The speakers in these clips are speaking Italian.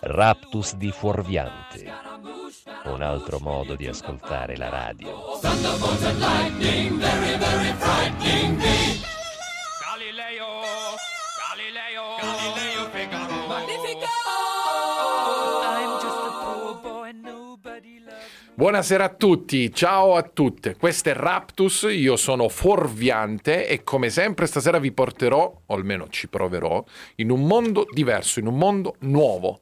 Raptus di Fuorviante. Un altro modo di ascoltare la radio. Buonasera a tutti, ciao a tutte. Questo è Raptus, io sono Fuorviante e come sempre stasera vi porterò, o almeno ci proverò, in un mondo diverso, in un mondo nuovo.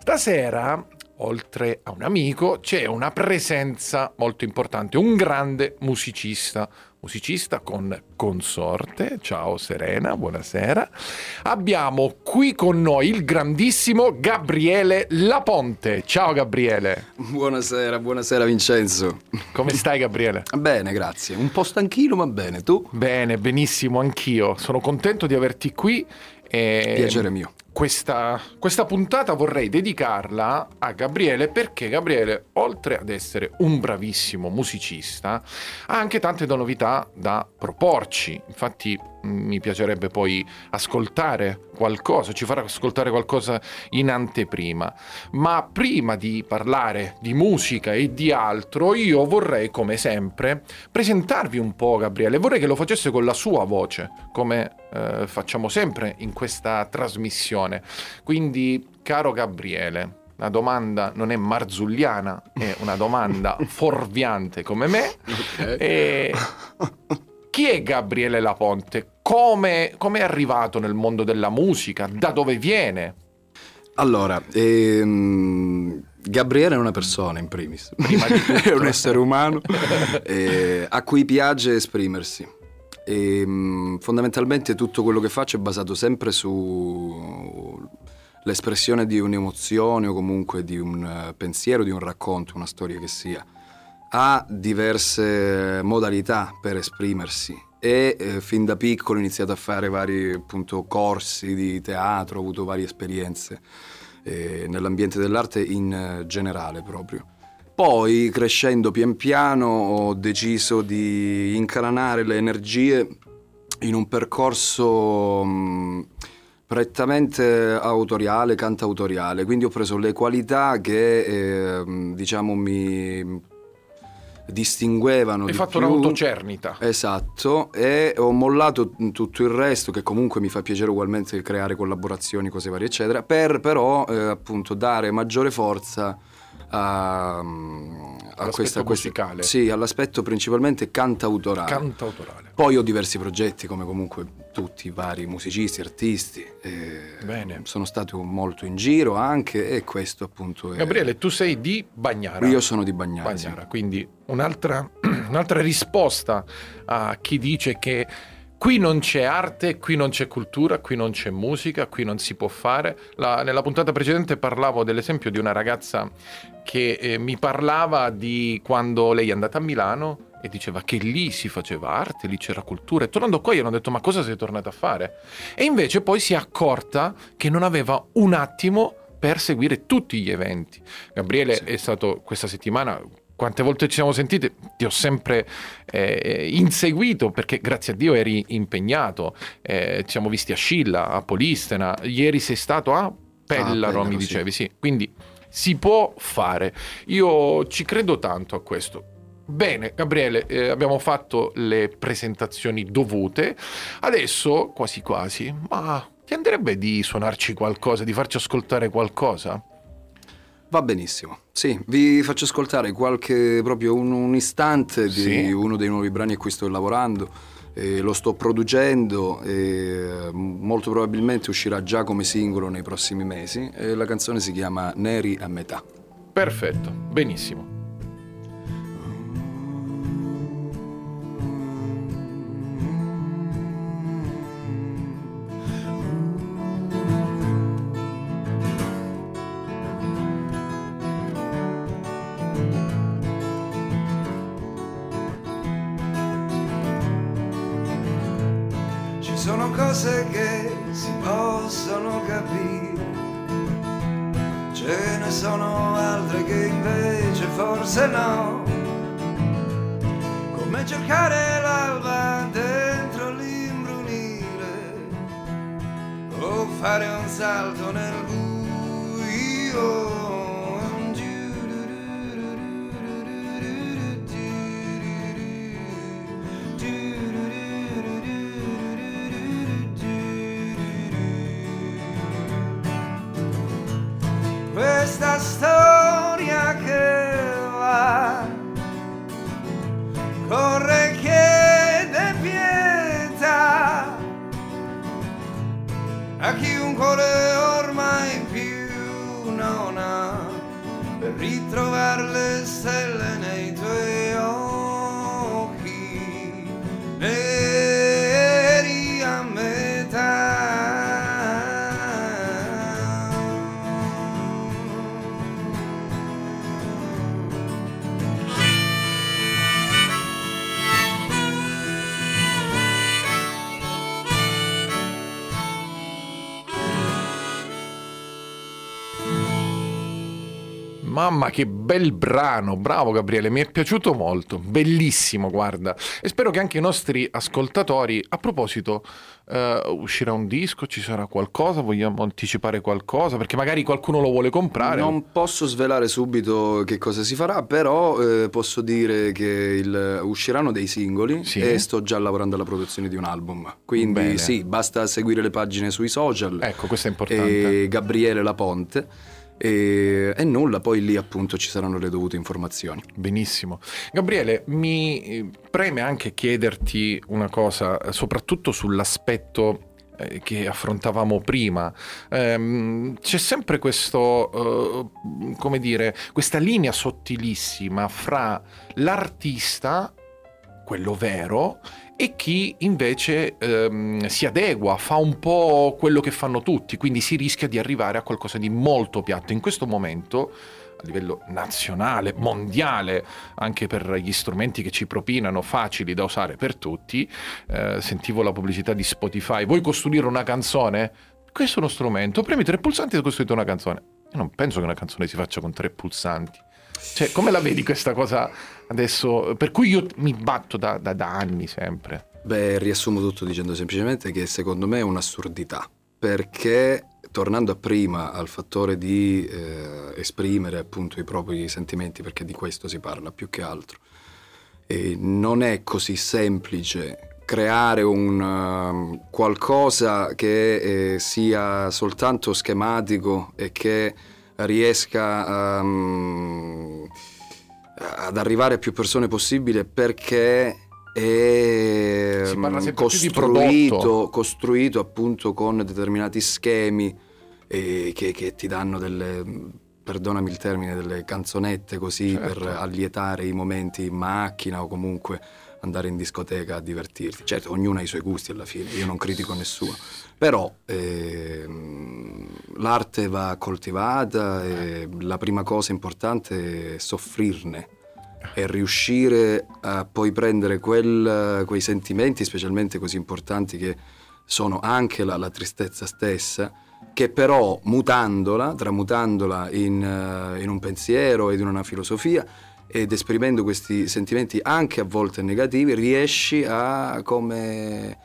Stasera, oltre a un amico, c'è una presenza molto importante, un grande musicista, musicista con consorte. Ciao Serena, buonasera. Abbiamo qui con noi il grandissimo Gabriele Laponte. Ciao Gabriele. Buonasera, buonasera Vincenzo. Come stai Gabriele? Bene, grazie. Un po' stanchino, ma bene. Tu? Bene, benissimo, anch'io. Sono contento di averti qui. E Piacere mio. Questa, questa puntata vorrei dedicarla a Gabriele perché Gabriele, oltre ad essere un bravissimo musicista, ha anche tante novità da proporci. Infatti mh, mi piacerebbe poi ascoltare qualcosa, ci farà ascoltare qualcosa in anteprima. Ma prima di parlare di musica e di altro, io vorrei, come sempre, presentarvi un po' Gabriele. Vorrei che lo facesse con la sua voce, come eh, facciamo sempre in questa trasmissione. Quindi, caro Gabriele, la domanda non è marzulliana, è una domanda fuorviante come me. Ok. E chi è Gabriele Laponte? Come come è arrivato nel mondo della musica? Da dove viene? Allora, ehm, Gabriele è una persona in primis. Prima di tutto. è un essere umano eh, a cui piace esprimersi. E, mm, fondamentalmente tutto quello che faccio è basato sempre sull'espressione di un'emozione o comunque di un eh, pensiero, di un racconto, una storia che sia. Ha diverse modalità per esprimersi e eh, fin da piccolo ho iniziato a fare vari appunto, corsi di teatro, ho avuto varie esperienze eh, nell'ambiente dell'arte in eh, generale proprio. Poi crescendo pian piano ho deciso di incanalare le energie in un percorso mh, prettamente autoriale, cantautoriale, quindi ho preso le qualità che eh, diciamo mi distinguevano Hai di fatto più. un'autocernita. Esatto, e ho mollato tutto il resto, che comunque mi fa piacere ugualmente creare collaborazioni, cose varie, eccetera, per però eh, appunto dare maggiore forza a, a questa, musicale. Sì, all'aspetto principalmente cantautorale. Cantautorale. Poi ho diversi progetti, come comunque tutti i vari musicisti, artisti. e Bene. Sono stato molto in giro anche, e questo appunto è. Gabriele, tu sei di Bagnara. Io sono di Bagnara. sì. Bagnara, quindi un'altra, un'altra risposta a chi dice che qui non c'è arte, qui non c'è cultura, qui non c'è musica, qui non si può fare. La- nella puntata precedente parlavo dell'esempio di una ragazza che eh, mi parlava di quando lei è andata a Milano e diceva che lì si faceva arte, lì c'era cultura. E tornando qua gli hanno detto ma cosa sei tornata a fare? E invece poi si è accorta che non aveva un attimo per seguire tutti gli eventi. Gabriele Sì. è stato questa settimana, quante volte ci siamo sentiti, ti ho sempre eh, inseguito perché grazie a Dio eri impegnato. Eh, ci siamo visti a Scilla, a Polistena, ieri sei stato a Pellaro, Pellaro, mi sì. dicevi, sì. Quindi si può fare. Io ci credo tanto a questo. Bene, Gabriele, eh, abbiamo fatto le presentazioni dovute. Adesso, quasi quasi, ma ti andrebbe di suonarci qualcosa, di farci ascoltare qualcosa? Va benissimo. Sì, vi faccio ascoltare qualche proprio un, un istante di Sì. uno dei nuovi brani a cui sto lavorando. eh, lo sto producendo e molto probabilmente uscirà già come singolo nei prossimi mesi. e la canzone si chiama Neri a metà. Perfetto, benissimo. Sono cose che si possono capire, ce ne sono altre che invece forse no. Come cercare l'alba dentro l'imbrunire o fare un salto nel buio per ritrovare Mamma che bel brano, bravo Gabriele, mi è piaciuto molto, bellissimo, guarda. E spero che anche i nostri ascoltatori, a proposito, eh, uscirà un disco, ci sarà qualcosa, vogliamo anticipare qualcosa, perché magari qualcuno lo vuole comprare. Non posso svelare subito che cosa si farà, però eh, posso dire che il- usciranno dei singoli Sì. e sto già lavorando alla produzione di un album. Quindi Bene. sì, basta seguire le pagine sui social. Ecco, questo è importante. E Gabriele Laponte. E, e nulla, poi lì appunto ci saranno le dovute informazioni. Benissimo. Gabriele, mi eh, preme anche chiederti una cosa, eh, soprattutto sull'aspetto eh, che affrontavamo prima. Ehm, c'è sempre questo, eh, come dire, questa linea sottilissima fra l'artista, quello vero, e chi invece ehm, si adegua, fa un po' quello che fanno tutti, quindi si rischia di arrivare a qualcosa di molto piatto. In questo momento a livello nazionale, mondiale, anche per gli strumenti che ci propinano, facili da usare per tutti. Eh, sentivo la pubblicità di Spotify. Vuoi costruire una canzone? Questo è uno strumento. Premi tre pulsanti e hai costruito una canzone. Io non penso che una canzone si faccia con tre pulsanti. Cioè, come la vedi questa cosa adesso? Per cui io mi batto da, da- da anni sempre. Beh, riassumo tutto dicendo semplicemente che secondo me è un'assurdità, perché tornando a prima al fattore di eh, esprimere appunto i propri sentimenti, perché di questo si parla più che altro, e non è così semplice creare un um, qualcosa che eh, sia soltanto schematico e che riesca um, ad arrivare a più persone possibile perché è di costruito, costruito appunto con determinati schemi che, che ti danno delle, perdonami il termine, delle canzonette così Certo. per allietare i momenti in macchina o comunque andare in discoteca a divertirti. Certo, ognuno ha i suoi gusti alla fine, io non critico nessuno, però ehm, l'arte va coltivata e la prima cosa importante è soffrirne e riuscire a poi prendere quel- quei sentimenti, specialmente così importanti che sono anche la, la tristezza stessa, che però mutandola, tramutandola in, eh, in un pensiero ed in una filosofia ed esprimendo questi sentimenti anche a volte negativi, riesci a come...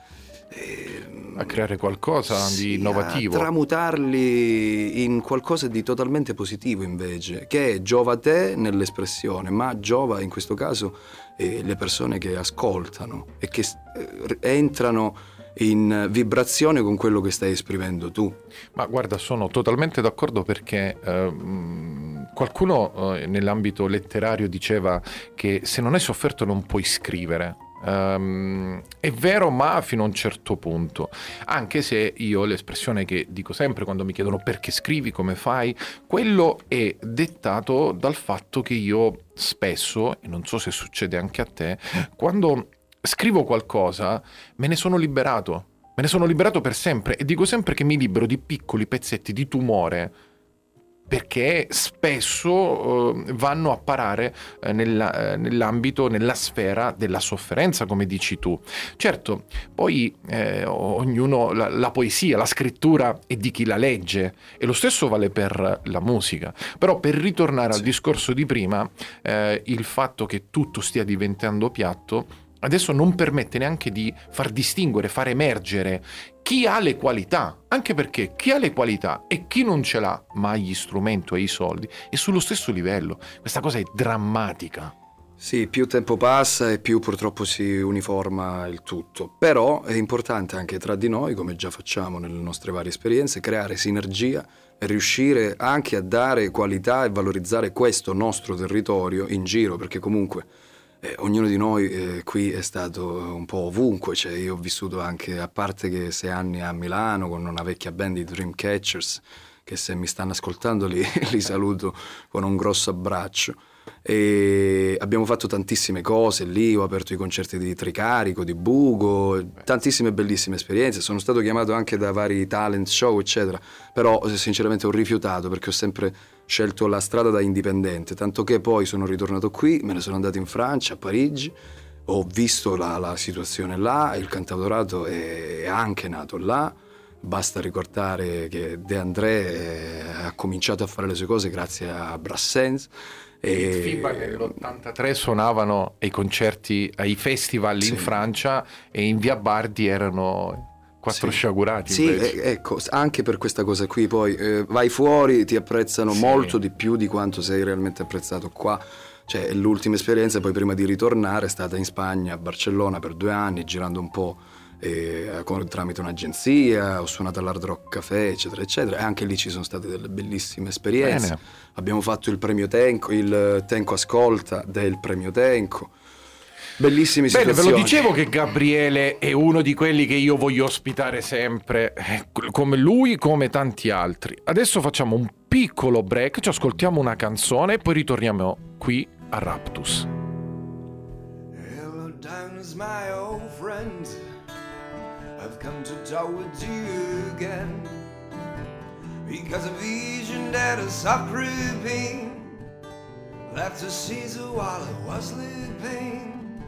ehm, A creare qualcosa sì, di innovativo. A tramutarli in qualcosa di totalmente positivo invece, che giova a te nell'espressione, ma giova in questo caso eh, le persone che ascoltano e che eh, entrano in vibrazione con quello che stai esprimendo tu. Ma guarda, sono totalmente d'accordo perché ehm, qualcuno eh, nell'ambito letterario diceva che se non hai sofferto non puoi scrivere. Ehm, è vero, ma fino a un certo punto. Anche se io l'espressione che dico sempre quando mi chiedono perché scrivi, come fai, quello è dettato dal fatto che io spesso, e non so se succede anche a te, quando scrivo qualcosa me ne sono liberato. Me ne sono liberato per sempre e dico sempre che mi libero di piccoli pezzetti di tumore perché spesso eh, vanno a parare eh, nella- eh, nell'ambito, nella sfera della sofferenza, come dici tu. Certo, poi eh, ognuno, la, la poesia, la scrittura è di chi la legge e lo stesso vale per la musica. Però per ritornare al discorso di prima, eh, il fatto che tutto stia diventando piatto adesso non permette neanche di far distinguere, far emergere chi ha le qualità, anche perché chi ha le qualità e chi non ce l'ha, ma ha gli strumenti e i soldi, è sullo stesso livello. Questa cosa è drammatica. Sì, più tempo passa e più purtroppo si uniforma il tutto, però è importante anche tra di noi, come già facciamo nelle nostre varie esperienze, creare sinergia e riuscire anche a dare qualità e valorizzare questo nostro territorio in giro, perché comunque eh, ognuno di noi eh, qui è stato un po' ovunque, cioè io ho vissuto anche, a parte che sei anni a Milano con una vecchia band di Dreamcatchers, che se mi stanno ascoltando li, li saluto con un grosso abbraccio. E abbiamo fatto tantissime cose lì, ho aperto i concerti di Tricarico, di Bugo, tantissime bellissime esperienze, sono stato chiamato anche da vari talent show eccetera, però sinceramente ho rifiutato perché ho sempre scelto la strada da indipendente, tanto che poi sono ritornato qui, me ne sono andato in Francia, a Parigi, ho visto la, la situazione là, il cantautorato è anche nato là, basta ricordare che De André eh, ha cominciato a fare le sue cose grazie a Brassens. Il FIBA nell'83 suonavano ai concerti, ai festival Sì. in Francia e in via Bardi erano quattro Sì. sciagurati. Sì, eh, ecco, anche per questa cosa qui poi eh, vai fuori, ti apprezzano Sì. molto di più di quanto sei realmente apprezzato qua. Cioè, l'ultima esperienza poi prima di ritornare è stata in Spagna, a Barcellona per due anni, girando un po' eh, con- tramite un'agenzia, ho suonato all'Hard Rock Café, eccetera, eccetera. E anche lì ci sono state delle bellissime esperienze. Bene. Abbiamo fatto il premio Tenco, il Tenco Ascolta del premio Tenco. Bellissime Bene, ve lo dicevo che Gabriele è uno di quelli che io voglio ospitare sempre, eh, come lui, come tanti altri. Adesso facciamo un piccolo break, ci ascoltiamo una canzone e poi ritorniamo qui a Raptus. Hello, come to talk with you again. Because a vision that is creeping left a Caesar while I was sleeping.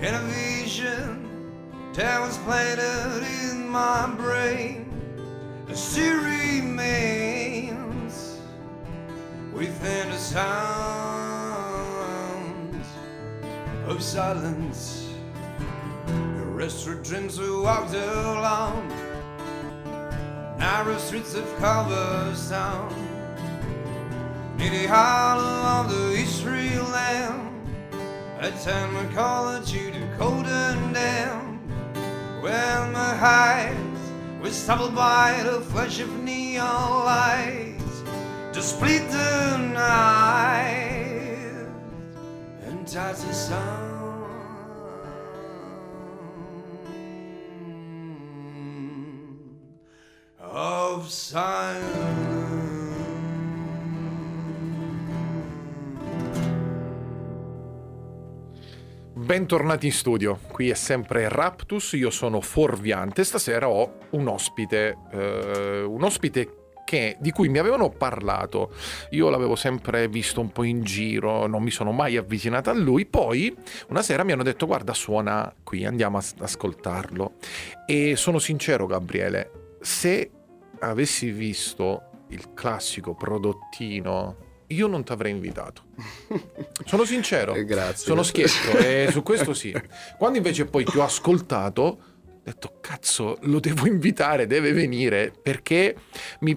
In a vision that was planted in my brain. Still remains within the sounds of silence. Restaurant drinks we walked along narrow streets of cobblestone. Near the hollow of the history land, a time we call it to the cold and. When my eyes were stumbled by the flash of neon lights to split the night and touch the sound Bentornati in studio, qui è sempre Raptus, io sono Forviante, stasera ho un ospite, eh, un ospite che- di cui mi avevano parlato, io l'avevo sempre visto un po' in giro, non mi sono mai avvicinato a lui, poi una sera mi hanno detto guarda suona qui, andiamo a s- ascoltarlo. E sono sincero Gabriele, se avessi visto il classico prodottino, io non ti avrei invitato. Sono sincero. Eh, grazie. Sono schietto e su questo sì. Quando invece poi ti ho ascoltato, ho detto cazzo, lo devo invitare, deve venire perché mi,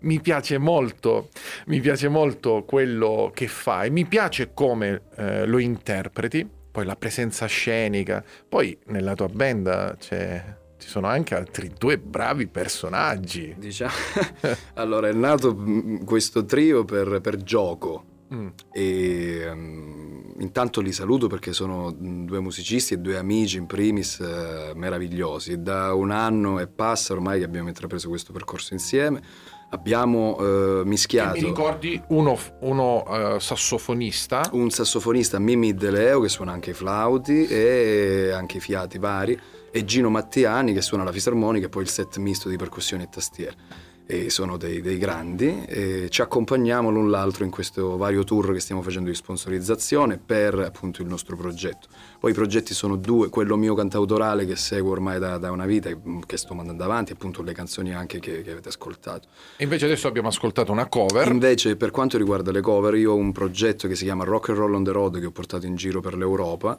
mi piace molto, mi piace molto quello che fai, mi piace come eh, lo interpreti, poi la presenza scenica, poi nella tua band c'è- ci sono anche altri due bravi personaggi. Diciamo, allora è nato mm, questo trio per, per gioco Mm. e mm, intanto li saluto perché sono mm, due musicisti e due amici in primis eh, meravigliosi. Da un anno e passa ormai che abbiamo intrapreso questo percorso insieme. Abbiamo eh, mischiato mi ricordi uno, uno, eh, sassofonista un sassofonista Mimì De Leo che suona anche i flauti e anche i fiati vari e Gino Mattiani che suona la fisarmonica e poi il set misto di percussioni e tastiere. E sono dei, dei grandi e ci accompagniamo l'un l'altro in questo vario tour che stiamo facendo di sponsorizzazione per appunto il nostro progetto. Poi i progetti sono due quello mio cantautorale che seguo ormai da, da una vita mm, che sto mandando avanti appunto le canzoni anche che, che avete ascoltato. E invece adesso abbiamo ascoltato una cover. Invece, per quanto riguarda le cover, io ho un progetto che si chiama Rock and Roll on the Road che ho portato in giro per l'Europa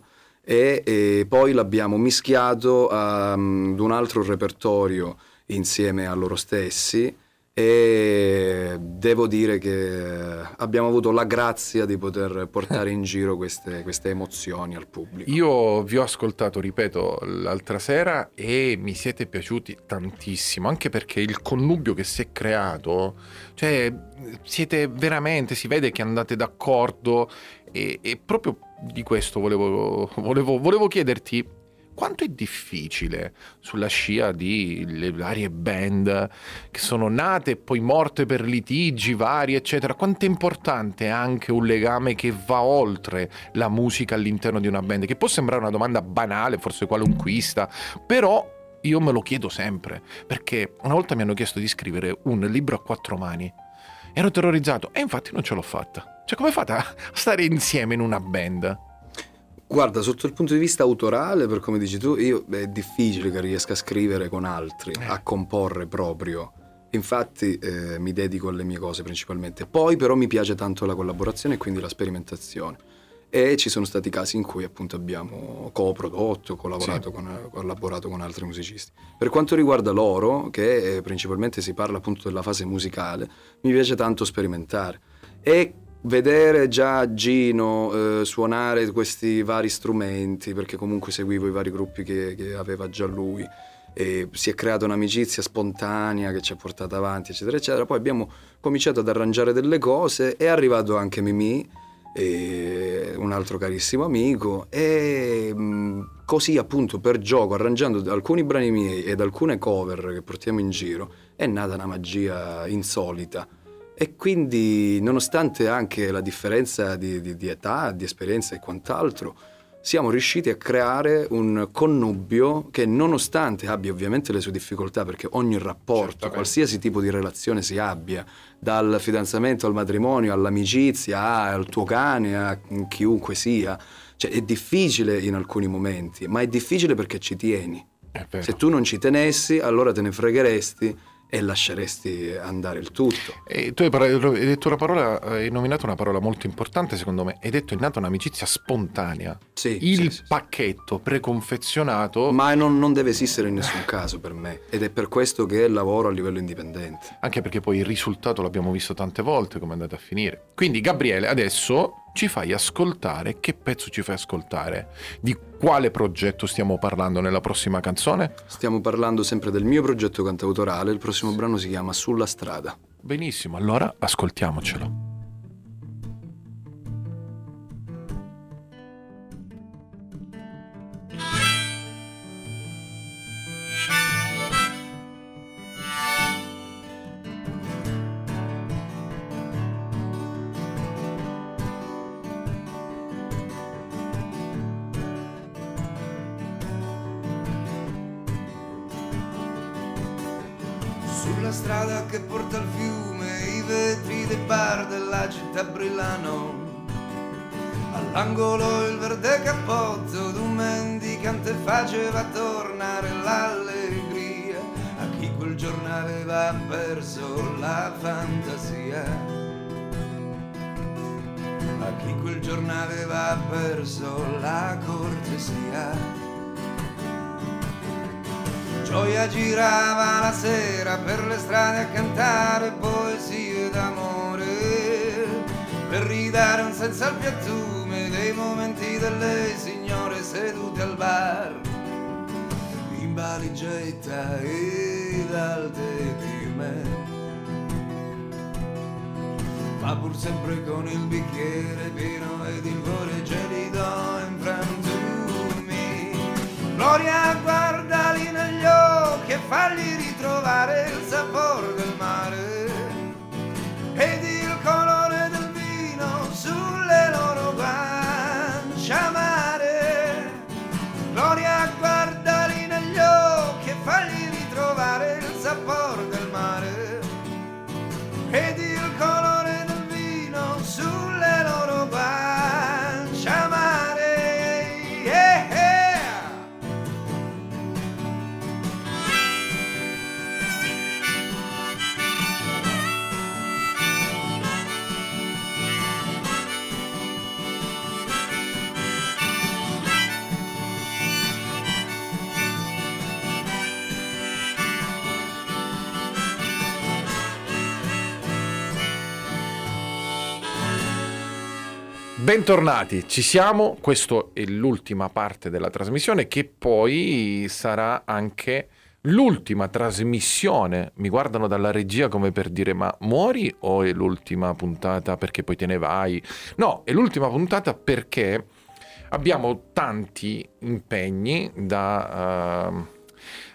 e, e poi l'abbiamo mischiato ad un altro repertorio insieme a loro stessi e devo dire che abbiamo avuto la grazia di poter portare in giro queste, queste emozioni al pubblico. Io vi ho ascoltato, ripeto, l'altra sera e mi siete piaciuti tantissimo, anche perché il connubio che si è creato, cioè siete veramente, si vede che andate d'accordo e, e proprio di questo volevo, volevo, volevo chiederti quanto è difficile sulla scia di le varie band che sono nate e poi morte per litigi vari, eccetera, quanto è importante anche un legame che va oltre la musica all'interno di una band, che può sembrare una domanda banale, forse qualunquista, però io me lo chiedo sempre, perché una volta mi hanno chiesto di scrivere un libro a quattro mani. Ero terrorizzato e infatti non ce l'ho fatta. Cioè, come fate a stare insieme in una band? Guarda, sotto il punto di vista autorale, per come dici tu, io, è difficile che riesca a scrivere con altri, Eh. a comporre proprio. Infatti eh, mi dedico alle mie cose principalmente. Poi però mi piace tanto la collaborazione e quindi la sperimentazione. E ci sono stati casi in cui appunto abbiamo coprodotto, collaborato, con, collaborato con altri musicisti. Per quanto riguarda loro, che eh, principalmente si parla appunto della fase musicale, mi piace tanto sperimentare. E vedere già Gino eh, suonare questi vari strumenti, perché comunque seguivo i vari gruppi che, che aveva già lui, e si è creata un'amicizia spontanea che ci ha portato avanti, eccetera, eccetera. Poi abbiamo cominciato ad arrangiare delle cose, è arrivato anche Mimì, un altro carissimo amico, e mh, così appunto per gioco, arrangiando alcuni brani miei ed alcune cover che portiamo in giro, è nata una magia insolita. E quindi, nonostante anche la differenza di, di- di età, di esperienza e quant'altro, siamo riusciti a creare un connubio che, nonostante abbia ovviamente le sue difficoltà, perché ogni rapporto, Certamente. qualsiasi tipo di relazione si abbia, dal fidanzamento al matrimonio, all'amicizia, al tuo cane, a chiunque sia, cioè è difficile in alcuni momenti, ma è difficile perché ci tieni. Se tu non ci tenessi, allora te ne fregheresti e lasceresti andare il tutto. E tu hai, par- hai detto una parola, hai nominato una parola molto importante secondo me, hai detto è nata un'amicizia spontanea. Sì, Il sì, sì, sì. pacchetto preconfezionato, Ma non, non deve esistere in nessun caso per me ed è per questo che lavoro a livello indipendente. anche perché poi il risultato l'abbiamo visto tante volte come è andata a finire. Quindi Gabriele, adesso ci fai ascoltare, che pezzo ci fai ascoltare? Di quale progetto stiamo parlando nella prossima canzone? Stiamo parlando sempre del mio progetto cantautorale, il prossimo brano si chiama Sulla strada. Benissimo, allora ascoltiamocelo. Aveva perso la fantasia. A chi quel giorno aveva perso la cortesia. Gioia girava la sera per le strade a cantare poesie d'amore, per ridare un senso al piattume dei momenti delle signore sedute al bar, in valigetta ed alte prime. Ma pur sempre con il bicchiere pieno ed il cuore gelido in frantumi. Gloria guardali negli occhi e fagli ritrovare il sapore del mare ed il colore Bentornati, ci siamo. Questa è l'ultima parte della trasmissione che poi sarà anche l'ultima trasmissione. Mi guardano dalla regia come per dire ma muori o è l'ultima puntata perché poi te ne vai? No, è l'ultima puntata perché abbiamo tanti impegni da... eh,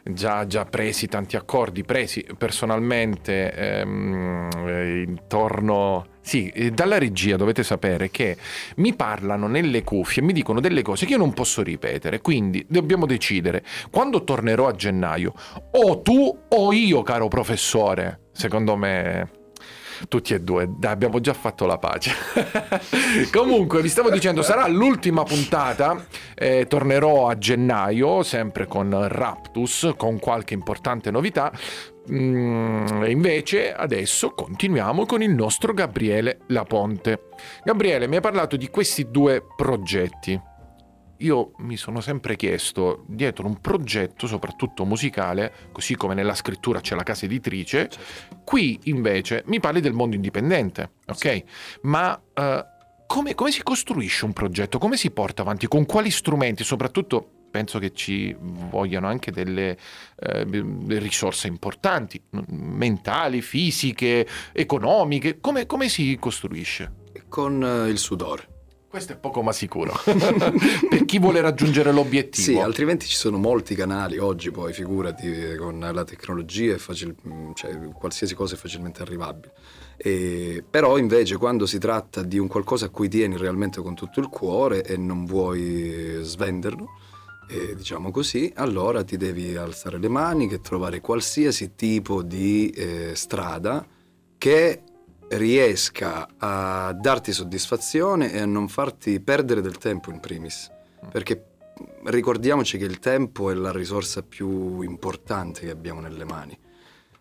già, già presi, tanti accordi presi personalmente ehm, eh, intorno... Sì, eh, dalla regia dovete sapere che mi parlano nelle cuffie mi dicono delle cose che io non posso ripetere, quindi dobbiamo decidere quando tornerò a gennaio, o tu o io, caro professore. Secondo me tutti e due, dai, abbiamo già fatto la pace. Comunque, vi stavo dicendo, sarà l'ultima puntata, eh, tornerò a gennaio, sempre con Raptus, con qualche importante novità. Mm, invece adesso continuiamo con il nostro Gabriele Laponte. Gabriele, mi hai parlato di questi due progetti io mi sono sempre chiesto, dietro un progetto, soprattutto musicale, così come nella scrittura c'è la casa editrice, qui invece mi parli del mondo indipendente, ok? Ma eh, come, come si costruisce un progetto? Come si porta avanti? Con quali strumenti? Soprattutto penso che ci vogliano anche delle eh, risorse importanti, mentali, fisiche, economiche. Come, come si costruisce? Con eh, il sudore. Questo è poco ma sicuro. per chi vuole raggiungere l'obiettivo. Sì, altrimenti ci sono molti canali oggi, poi figurati, con la tecnologia, facil- cioè, qualsiasi cosa è facilmente arrivabile. E, però invece quando si tratta di un qualcosa a cui tieni realmente con tutto il cuore e non vuoi svenderlo, eh, diciamo così, allora ti devi alzare le mani e trovare qualsiasi tipo di eh, strada che riesca a darti soddisfazione e a non farti perdere del tempo in primis. Perché ricordiamoci che il tempo è la risorsa più importante che abbiamo nelle mani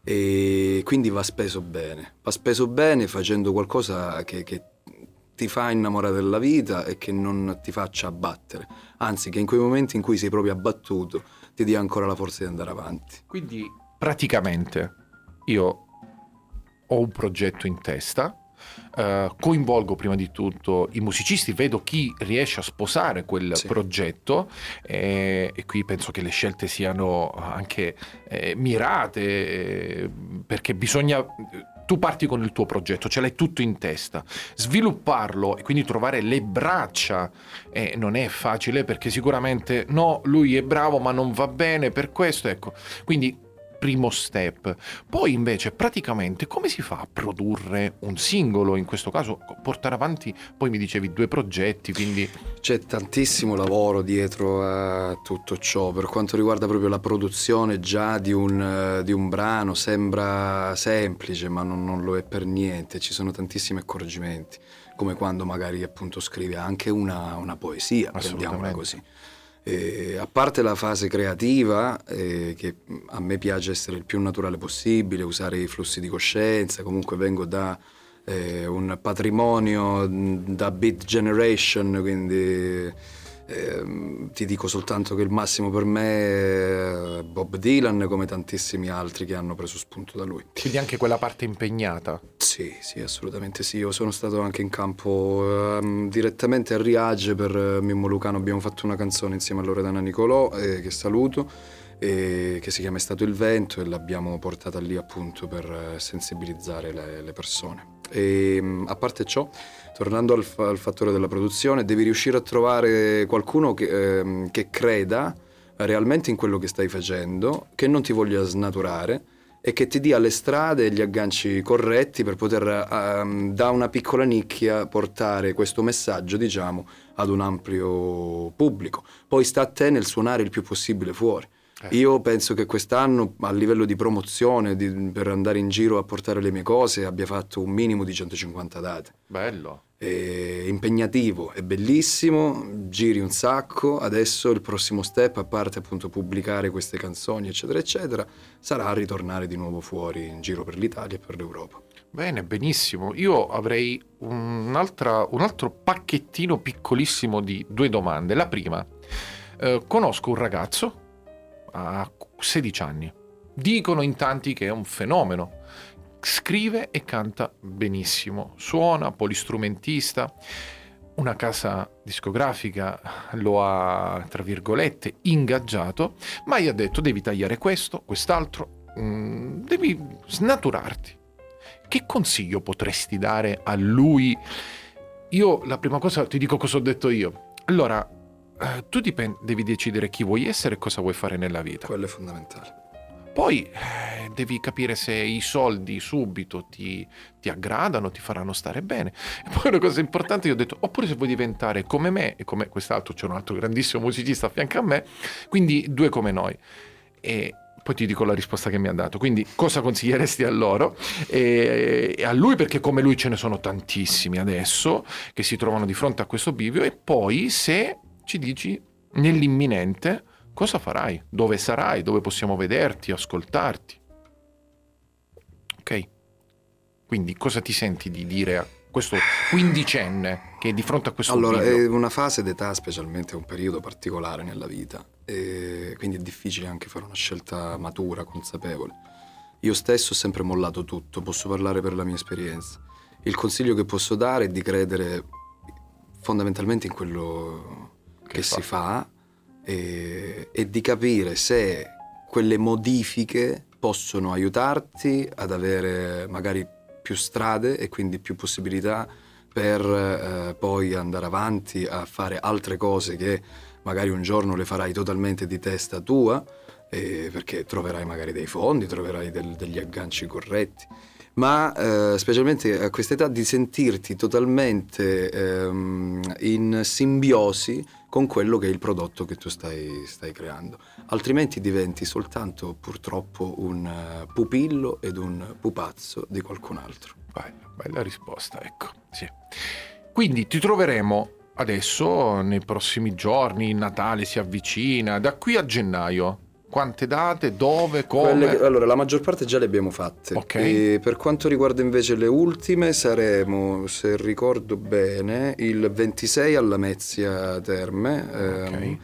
e quindi va speso bene. Va speso bene facendo qualcosa che, che ti fa innamorare della vita e che non ti faccia abbattere, anzi che in quei momenti in cui sei proprio abbattuto ti dia ancora la forza di andare avanti. Quindi praticamente io ho un progetto in testa, Uh, coinvolgo prima di tutto i musicisti, vedo chi riesce a sposare quel Sì. progetto e, e qui penso che le scelte siano anche eh, mirate eh, perché bisogna... Tu parti con il tuo progetto, ce l'hai tutto in testa, svilupparlo e quindi trovare le braccia eh, non è facile perché sicuramente no, lui è bravo ma non va bene per questo, ecco. Quindi primo step. Poi invece praticamente come si fa a produrre un singolo, in questo caso portare avanti, poi mi dicevi due progetti, quindi C'è tantissimo lavoro dietro a tutto ciò, per quanto riguarda proprio la produzione già di un, di un brano sembra semplice, ma non, non lo è per niente, ci sono tantissimi accorgimenti, come quando magari appunto scrive anche una, una poesia, prendiamola così. E, a parte la fase creativa, eh, che a me piace essere il più naturale possibile, usare i flussi di coscienza, comunque vengo da eh, un patrimonio mh, da beat generation, quindi ehm, ti dico soltanto che il massimo per me è Bob Dylan, come tantissimi altri che hanno preso spunto da lui. quindi anche quella parte impegnata. Sì, sì, assolutamente sì. Io sono stato anche in campo ehm, direttamente a Riage per eh, Mimmo Lucano. Abbiamo fatto una canzone insieme a Loredana Nicolò, eh, che saluto, e che si chiama È stato il vento e l'abbiamo portata lì appunto per eh, sensibilizzare le, le persone. E, mh, a parte ciò, tornando al, al fattore della produzione, devi riuscire a trovare qualcuno che, ehm, che creda realmente in quello che stai facendo, che non ti voglia snaturare e che ti dia le strade e gli agganci corretti per poter ehm, da una piccola nicchia portare questo messaggio, diciamo, ad un ampio pubblico. Poi sta a te nel suonare il più possibile fuori. Eh. Io penso che quest'anno a livello di promozione, di- per andare in giro a portare le mie cose, abbia fatto un minimo di 150 date. Bello. È impegnativo, è bellissimo, giri un sacco. Adesso il prossimo step, a parte appunto pubblicare queste canzoni, eccetera, eccetera, sarà ritornare di nuovo fuori in giro per l'Italia e per l'Europa. Bene, benissimo. Io avrei un altro pacchettino piccolissimo di due domande. La prima, eh, conosco un ragazzo a 16 anni. Dicono in tanti che è un fenomeno. Scrive e canta benissimo, suona, polistrumentista. una casa discografica lo ha, tra virgolette, ingaggiato, ma gli ha detto devi tagliare questo, quest'altro, mm, devi snaturarti. Che consiglio potresti dare a lui? Io la prima cosa ti dico cosa ho detto io. Allora, eh, tu dipen- devi decidere chi vuoi essere e cosa vuoi fare nella vita. Quello è fondamentale. Poi eh, devi capire se i soldi subito ti, ti aggradano, ti faranno stare bene. E poi una cosa importante, io ho detto, oppure se vuoi diventare come me, e come quest'altro c'è un altro grandissimo musicista a fianco a me, quindi due come noi. E poi ti dico la risposta che mi ha dato. Quindi cosa consiglieresti a loro? E, e a lui perché come lui ce ne sono tantissimi adesso che si trovano di fronte a questo bivio e poi se ci dici nell'imminente cosa farai, dove sarai, dove possiamo vederti, ascoltarti. Ok? Quindi cosa ti senti di dire a questo quindicenne che è di fronte a questo Allora, bivio? è una fase d'età, specialmente un periodo particolare nella vita, e quindi è difficile anche fare una scelta matura, consapevole. Io stesso ho sempre mollato tutto, posso parlare per la mia esperienza. Il consiglio che posso dare è di credere fondamentalmente in quello che, Che fa. si fa e, e di capire se quelle modifiche possono aiutarti ad avere magari più strade e quindi più possibilità per eh, poi andare avanti a fare altre cose che magari un giorno le farai totalmente di testa tua, eh, perché troverai magari dei fondi, troverai del- degli agganci corretti. Ma eh, specialmente a quest'età di sentirti totalmente ehm, in simbiosi con quello che è il prodotto che tu stai, stai creando. Altrimenti diventi soltanto purtroppo un eh, pupillo ed un pupazzo di qualcun altro. Bella, bella risposta, ecco. Sì. Quindi ti troveremo adesso, nei prossimi giorni, Natale si avvicina, da qui a gennaio. Quante date, dove, come? Che- allora, la maggior parte già le abbiamo fatte. Ok. E per quanto riguarda invece le ultime, saremo, se ricordo bene, il 26 alla Mezzia Terme. ehm,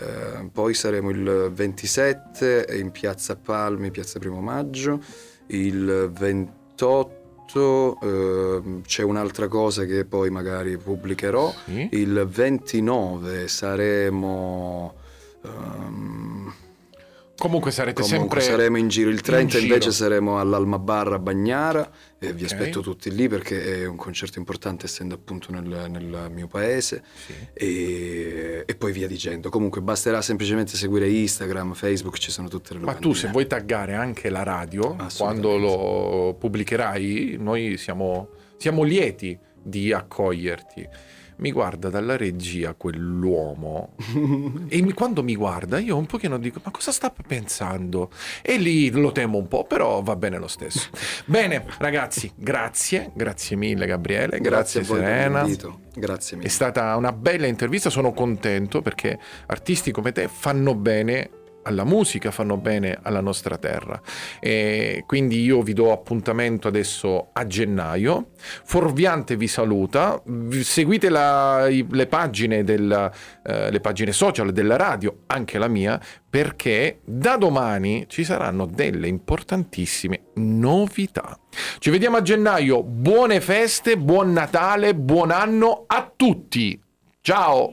eh, poi saremo il 27 in Piazza Palmi, Piazza Primo Maggio. Il 28 ehm, c'è un'altra cosa che poi magari pubblicherò. Sì. Il 29 saremo. ehm, Comunque sarete Comunque sempre... saremo in giro il 30 in invece giro. saremo all'Alma Bar a Bagnara e vi Ok. aspetto tutti lì perché è un concerto importante essendo appunto nel, nel mio paese Sì. e, e poi via dicendo comunque basterà semplicemente seguire Instagram Facebook ci sono tutte le Ma locandine tu se vuoi taggare anche la radio, quando lo pubblicherai, noi siamo, siamo lieti di accoglierti. Mi guarda dalla regia quell'uomo e mi- quando mi guarda io un pochino dico ma cosa sta pensando? E lì lo temo un po', però va bene lo stesso. bene ragazzi, grazie, grazie mille Gabriele, grazie, grazie, Serena. grazie È mille stata una bella intervista, sono contento perché artisti come te fanno bene alla musica, fanno bene alla nostra terra. E quindi io vi do appuntamento adesso a gennaio. Forviante vi saluta. Seguite la- le pagine del, eh, le pagine social della radio, anche la mia, perché da domani ci saranno delle importantissime novità. Ci vediamo a gennaio. Buone feste, buon Natale, buon anno a tutti. Ciao!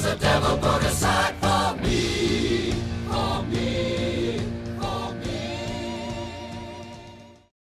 has a devil put aside for me, for me.